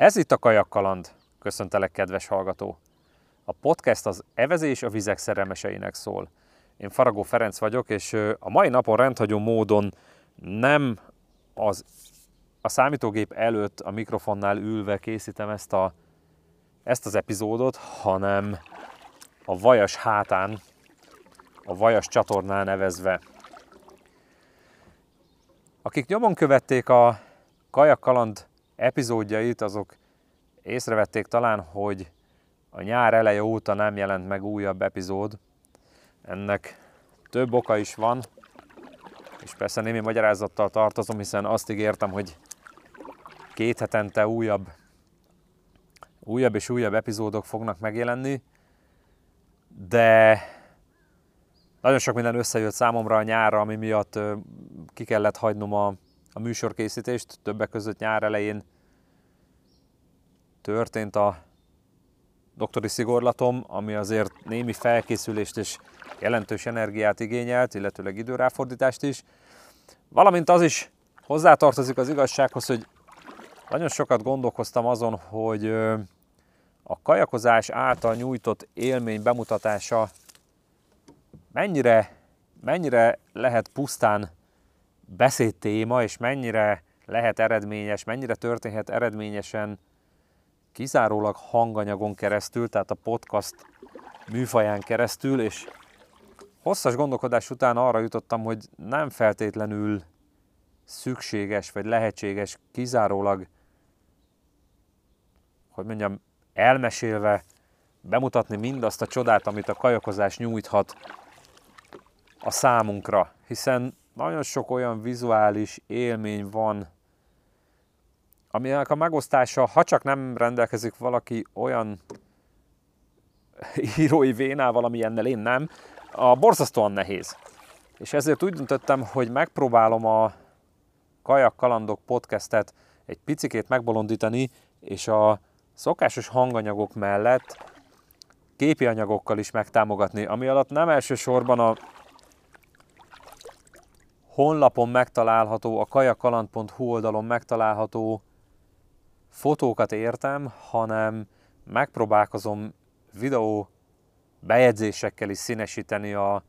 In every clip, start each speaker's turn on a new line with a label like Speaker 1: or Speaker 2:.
Speaker 1: Ez itt a Kajakkaland. Köszöntelek, kedves hallgató. A podcast az evezés a vizek szerelmeseinek szól. Én Faragó Ferenc vagyok, és a mai napon rendhagyó módon nem az, a számítógép előtt a mikrofonnál ülve készítem ezt, a, ezt az epizódot, hanem a Vajas hátán, a Vajas csatornán nevezve. Akik nyomon követték a Kajakkaland epizódjait, azok észrevették talán, hogy a nyár eleje óta nem jelent meg újabb epizód. Ennek több oka is van, és persze némi magyarázattal tartozom, hiszen azt ígértem, hogy két hetente újabb, újabb és újabb epizódok fognak megjelenni, de nagyon sok minden összejött számomra a nyárra, ami miatt ki kellett hagynom a, a műsorkészítést. Többek között nyár elején történt a doktori szigorlatom, ami azért némi felkészülést és jelentős energiát igényelt, illetőleg időráfordítást is. Valamint az is hozzátartozik az igazsághoz, hogy nagyon sokat gondolkoztam azon, hogy a kajakozás által nyújtott élmény bemutatása mennyire, mennyire lehet pusztán beszédtéma, és mennyire lehet eredményes, mennyire történhet eredményesen kizárólag hanganyagon keresztül, tehát a podcast műfaján keresztül, és hosszas gondolkodás után arra jutottam, hogy nem feltétlenül szükséges vagy lehetséges kizárólag, hogy mondjam, elmesélve bemutatni mindazt a csodát, amit a kajakozás nyújthat a számunkra, hiszen nagyon sok olyan vizuális élmény van, aminek a megosztása, ha csak nem rendelkezik valaki olyan írói vénával, ami ennel én nem, a borzasztóan nehéz. És ezért úgy döntöttem, hogy megpróbálom a Kajak Kalandok podcastet egy picikét megbolondítani, és a szokásos hanganyagok mellett képi anyagokkal is megtámogatni, ami alatt nem elsősorban a honlapon megtalálható, a kajakaland.hu oldalon megtalálható fotókat értem, hanem megpróbálkozom videó bejegyzésekkel is színesíteni a,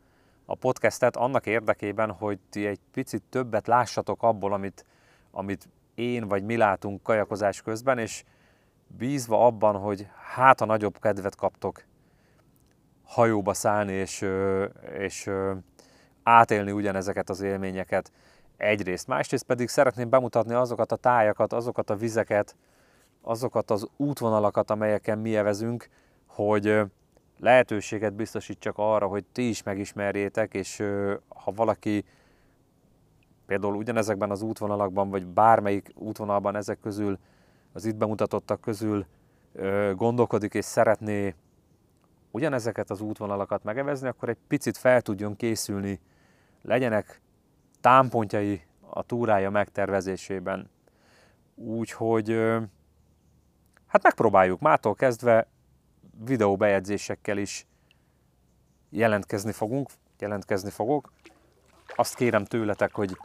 Speaker 1: a podcastet annak érdekében, hogy ti egy picit többet lássatok abból, amit, amit én vagy mi látunk kajakozás közben, és bízva abban, hogy hát a nagyobb kedvet kaptok hajóba szállni, és, és átélni ugyanezeket az élményeket egyrészt. Másrészt pedig szeretném bemutatni azokat a tájakat, azokat a vizeket, azokat az útvonalakat, amelyeken mi evezünk, hogy lehetőséget biztosítsak arra, hogy ti is megismerjétek, és ha valaki például ugyanezekben az útvonalakban, vagy bármelyik útvonalban ezek közül, az itt bemutatottak közül gondolkodik és szeretné ugyanezeket az útvonalakat megevezni, akkor egy picit fel tudjon készülni, legyenek támpontjai a túrája megtervezésében. Úgyhogy hát megpróbáljuk. Mától kezdve videóbejegyzésekkel is jelentkezni fogunk, jelentkezni fogok. Azt kérem tőletek, hogy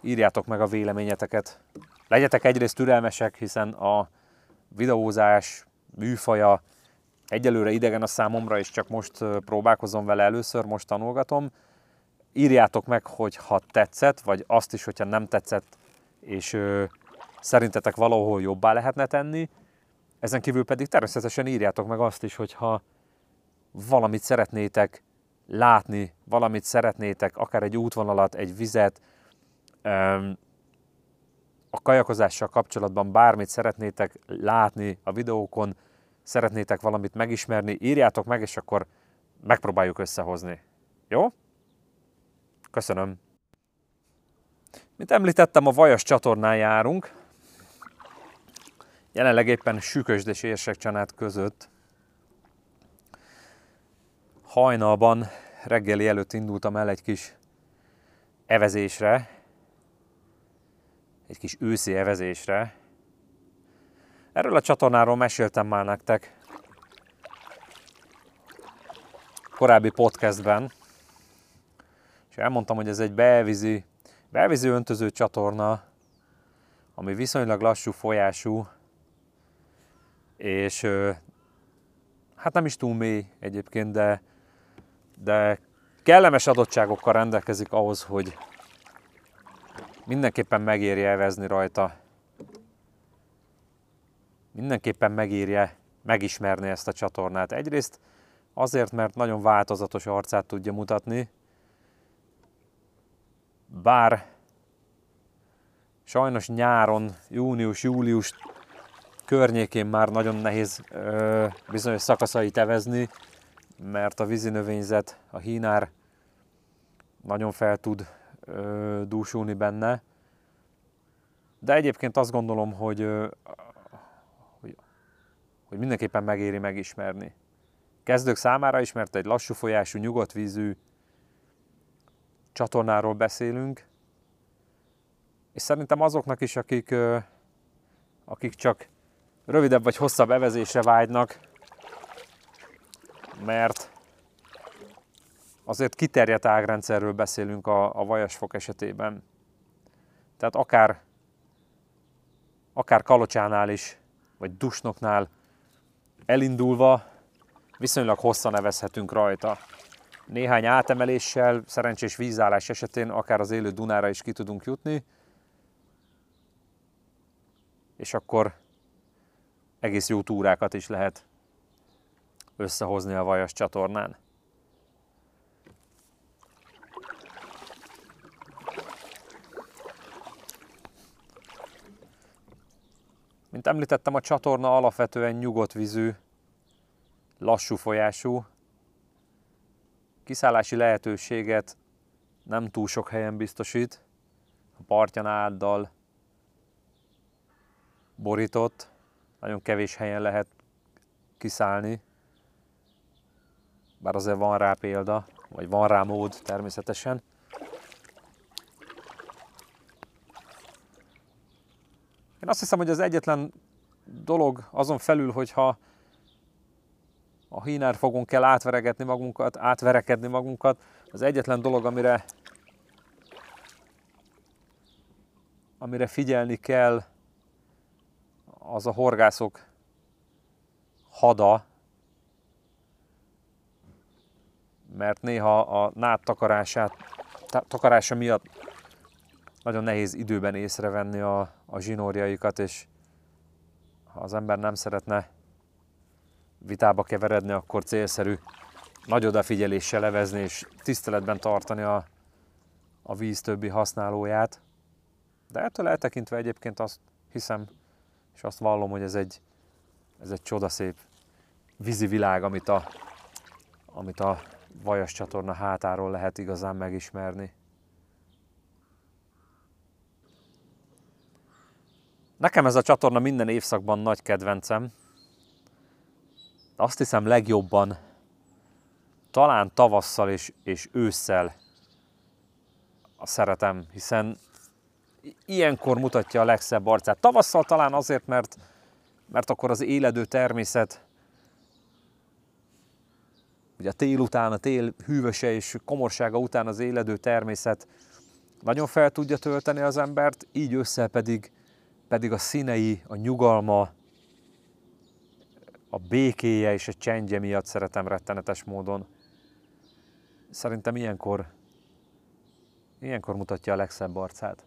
Speaker 1: írjátok meg a véleményeteket. Legyetek egyrészt türelmesek, hiszen a videózás műfaja egyelőre idegen a számomra, és csak most próbálkozom vele először, most tanulgatom. Írjátok meg, hogy ha tetszett, vagy azt is, hogyha nem tetszett, és ö, szerintetek valahol jobbá lehetne tenni. Ezen kívül pedig természetesen írjátok meg azt is, hogyha valamit szeretnétek látni, valamit szeretnétek, akár egy útvonalat, egy vizet, a kajakozással kapcsolatban bármit szeretnétek látni a videókon, szeretnétek valamit megismerni, írjátok meg, és akkor megpróbáljuk összehozni. Jó? Köszönöm. Mint említettem, a Vajas csatornán járunk. Jelenleg éppen Sükösd és Érsekcsanát között. Hajnalban reggeli előtt indultam el egy kis evezésre, egy kis őszi evezésre. Erről a csatornáról meséltem már nektek korábbi podcastben, és elmondtam, hogy ez egy belvízi, belvízi öntöző csatorna, ami viszonylag lassú folyású, és hát nem is túl mély egyébként, de, de kellemes adottságokkal rendelkezik ahhoz, hogy mindenképpen megérje evezni rajta. Mindenképpen megérje megismerni ezt a csatornát. Egyrészt azért, mert nagyon változatos arcát tudja mutatni, bár sajnos nyáron, június-július környékén már nagyon nehéz ö, bizonyos szakaszait evezni, mert a vízinövényzet, a hínár nagyon fel tud ö, dúsulni benne. De egyébként azt gondolom, hogy, ö, hogy, hogy mindenképpen megéri megismerni. Kezdők számára is, mert egy lassú folyású, nyugodt vízű csatornáról beszélünk, és szerintem azoknak is, akik, akik csak rövidebb vagy hosszabb evezésre vágynak, mert azért kiterjedt ágrendszerről beszélünk a, a vajasfok esetében. Tehát akár, akár kalocsánál is, vagy dusnoknál elindulva viszonylag hosszan nevezhetünk rajta. Néhány átemeléssel, szerencsés vízállás esetén akár az élő Dunára is ki tudunk jutni, és akkor egész jó túrákat is lehet összehozni a Vajas csatornán. Mint említettem, a csatorna alapvetően nyugodt vízű, lassú folyású. Kiszállási lehetőséget nem túl sok helyen biztosít. A partján áldal borított, nagyon kevés helyen lehet kiszállni, bár azért van rá példa, vagy van rá mód természetesen. Én azt hiszem, hogy az egyetlen dolog azon felül, hogyha a hínárfogon kell átveregetni magunkat, átverekedni magunkat, az egyetlen dolog, amire amire figyelni kell, az a horgászok hada, mert néha a nád takarását, takarása miatt nagyon nehéz időben észrevenni a, a zsinórjaikat, és ha az ember nem szeretne vitába keveredni, akkor célszerű nagy odafigyeléssel levezni és tiszteletben tartani a, a víz többi használóját. De ettől eltekintve egyébként azt hiszem, és azt vallom, hogy ez egy, ez egy csodaszép vízi világ, amit a, amit a Vajas csatorna hátáról lehet igazán megismerni. Nekem ez a csatorna minden évszakban nagy kedvencem. Azt hiszem legjobban talán tavasszal és, és ősszel szeretem, hiszen ilyenkor mutatja a legszebb arcát. Tavasszal talán azért, mert, mert akkor az éledő természet, ugye a tél után, a tél hűvöse és komorsága után az éledő természet nagyon fel tudja tölteni az embert, így össze pedig, pedig a színei, a nyugalma, a békéje és a csendje miatt szeretem rettenetes módon. Szerintem ilyenkor, ilyenkor mutatja a legszebb arcát.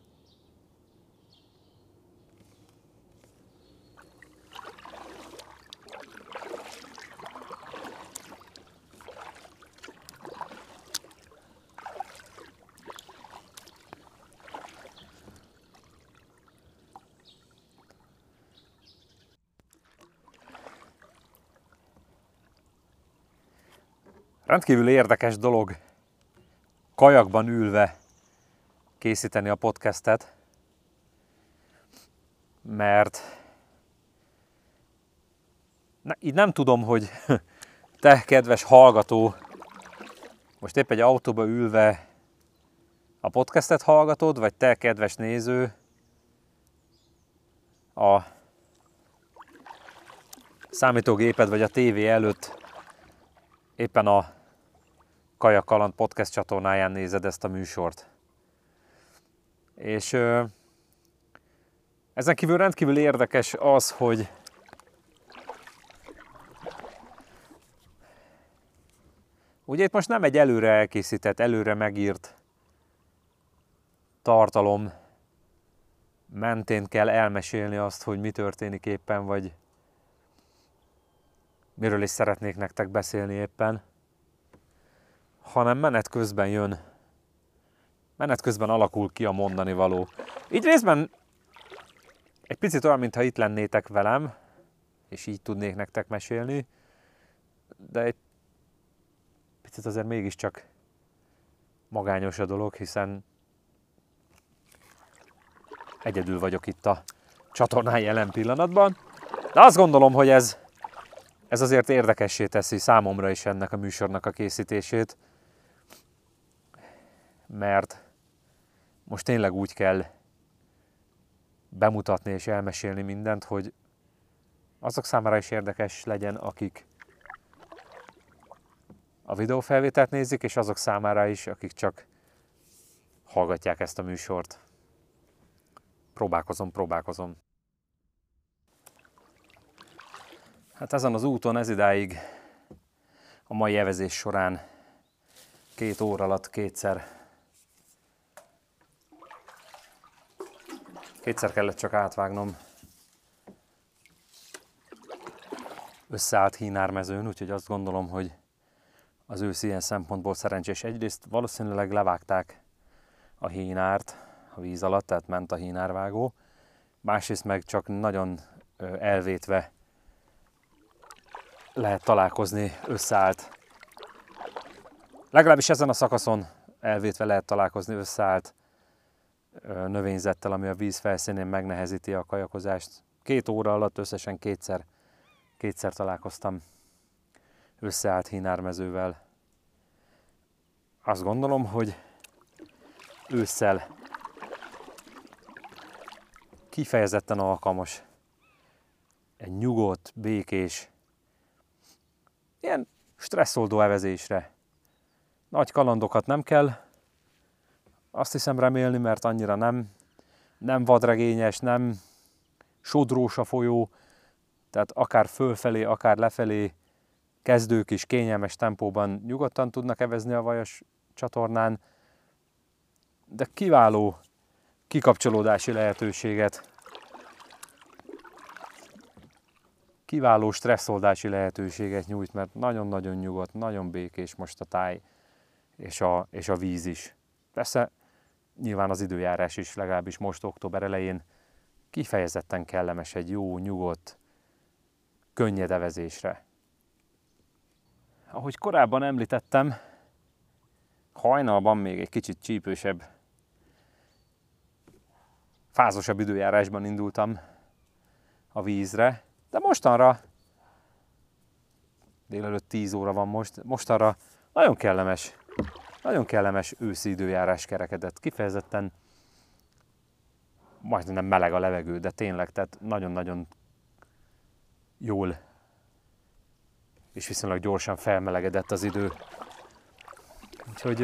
Speaker 1: Rendkívül érdekes dolog kajakban ülve készíteni a podcastet, mert ne, így nem tudom, hogy te, kedves hallgató, most épp egy autóba ülve a podcastet hallgatod, vagy te, kedves néző, a számítógéped vagy a tévé előtt éppen a Kaja Kajakaland podcast csatornáján nézed ezt a műsort. És ö, ezen kívül rendkívül érdekes az, hogy Ugye itt most nem egy előre elkészített, előre megírt tartalom mentén kell elmesélni azt, hogy mi történik éppen, vagy miről is szeretnék nektek beszélni éppen hanem menet közben jön, menet közben alakul ki a mondani való. Így részben egy picit olyan, mintha itt lennétek velem, és így tudnék nektek mesélni, de egy picit azért mégiscsak magányos a dolog, hiszen egyedül vagyok itt a csatornán jelen pillanatban. De azt gondolom, hogy ez, ez azért érdekessé teszi számomra is ennek a műsornak a készítését, mert most tényleg úgy kell bemutatni és elmesélni mindent, hogy azok számára is érdekes legyen, akik a videófelvételt nézik, és azok számára is, akik csak hallgatják ezt a műsort. Próbálkozom, próbálkozom. Hát ezen az úton ez idáig a mai evezés során két óra alatt kétszer kétszer kellett csak átvágnom összeállt hínármezőn, úgyhogy azt gondolom, hogy az ősz ilyen szempontból szerencsés. Egyrészt valószínűleg levágták a hínárt a víz alatt, tehát ment a hínárvágó. Másrészt meg csak nagyon elvétve lehet találkozni összeállt. Legalábbis ezen a szakaszon elvétve lehet találkozni összeállt növényzettel, ami a víz felszínén megnehezíti a kajakozást. Két óra alatt összesen kétszer, kétszer találkoztam összeállt hínármezővel. Azt gondolom, hogy ősszel kifejezetten alkalmas egy nyugodt, békés, ilyen stresszoldó evezésre. Nagy kalandokat nem kell, azt hiszem remélni, mert annyira nem, nem vadregényes, nem sodrós a folyó, tehát akár fölfelé, akár lefelé kezdők is kényelmes tempóban nyugodtan tudnak evezni a vajas csatornán, de kiváló kikapcsolódási lehetőséget, kiváló stresszoldási lehetőséget nyújt, mert nagyon-nagyon nyugodt, nagyon békés most a táj és a, és a víz is. Persze nyilván az időjárás is, legalábbis most október elején kifejezetten kellemes egy jó, nyugodt, könnyed evezésre. Ahogy korábban említettem, hajnalban még egy kicsit csípősebb, fázosabb időjárásban indultam a vízre, de mostanra, délelőtt 10 óra van most, mostanra nagyon kellemes, nagyon kellemes őszi időjárás kerekedett. Kifejezetten majdnem nem meleg a levegő, de tényleg, tehát nagyon-nagyon jól és viszonylag gyorsan felmelegedett az idő. Úgyhogy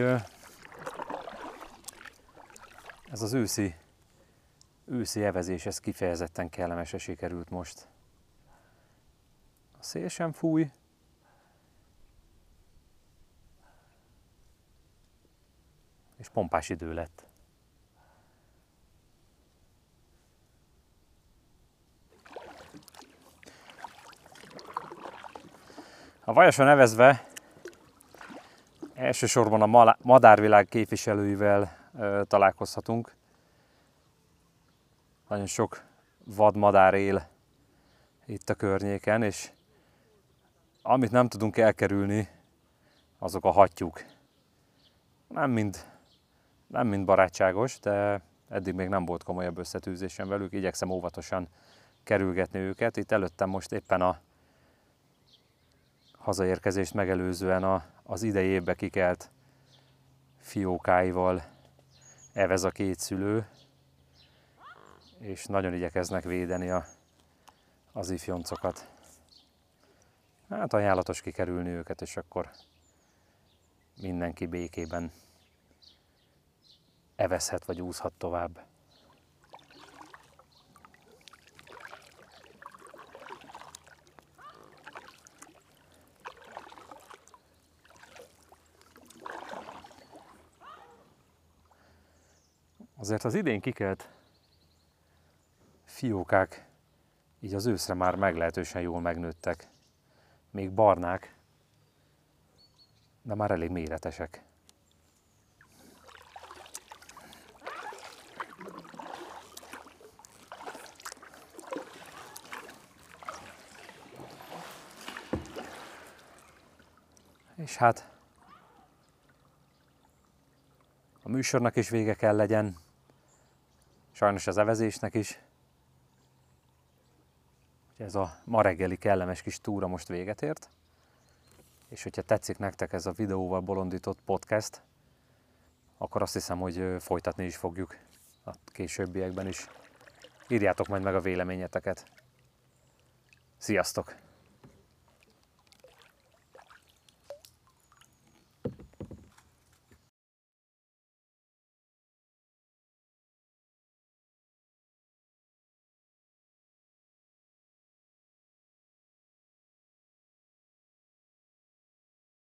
Speaker 1: ez az őszi, őszi evezés, ez kifejezetten kellemesen sikerült most. A szél sem fúj, és pompás idő lett. A vajason nevezve elsősorban a madárvilág képviselőivel találkozhatunk. Nagyon sok vadmadár él itt a környéken, és amit nem tudunk elkerülni, azok a hattyúk. Nem mind, nem mind barátságos, de eddig még nem volt komolyabb összetűzésem velük, igyekszem óvatosan kerülgetni őket. Itt előttem most éppen a hazaérkezést megelőzően a, az idejébe kikelt fiókáival evez a két szülő, és nagyon igyekeznek védeni a, az ifjoncokat. Hát ajánlatos kikerülni őket, és akkor mindenki békében evezhet vagy úszhat tovább. Azért az idén kikelt fiókák így az őszre már meglehetősen jól megnőttek. Még barnák, de már elég méretesek. És hát a műsornak is vége kell legyen, sajnos az evezésnek is. Ez a ma reggeli kellemes kis túra most véget ért. És hogyha tetszik nektek ez a videóval bolondított podcast, akkor azt hiszem, hogy folytatni is fogjuk a későbbiekben is. Írjátok majd meg a véleményeteket. Sziasztok!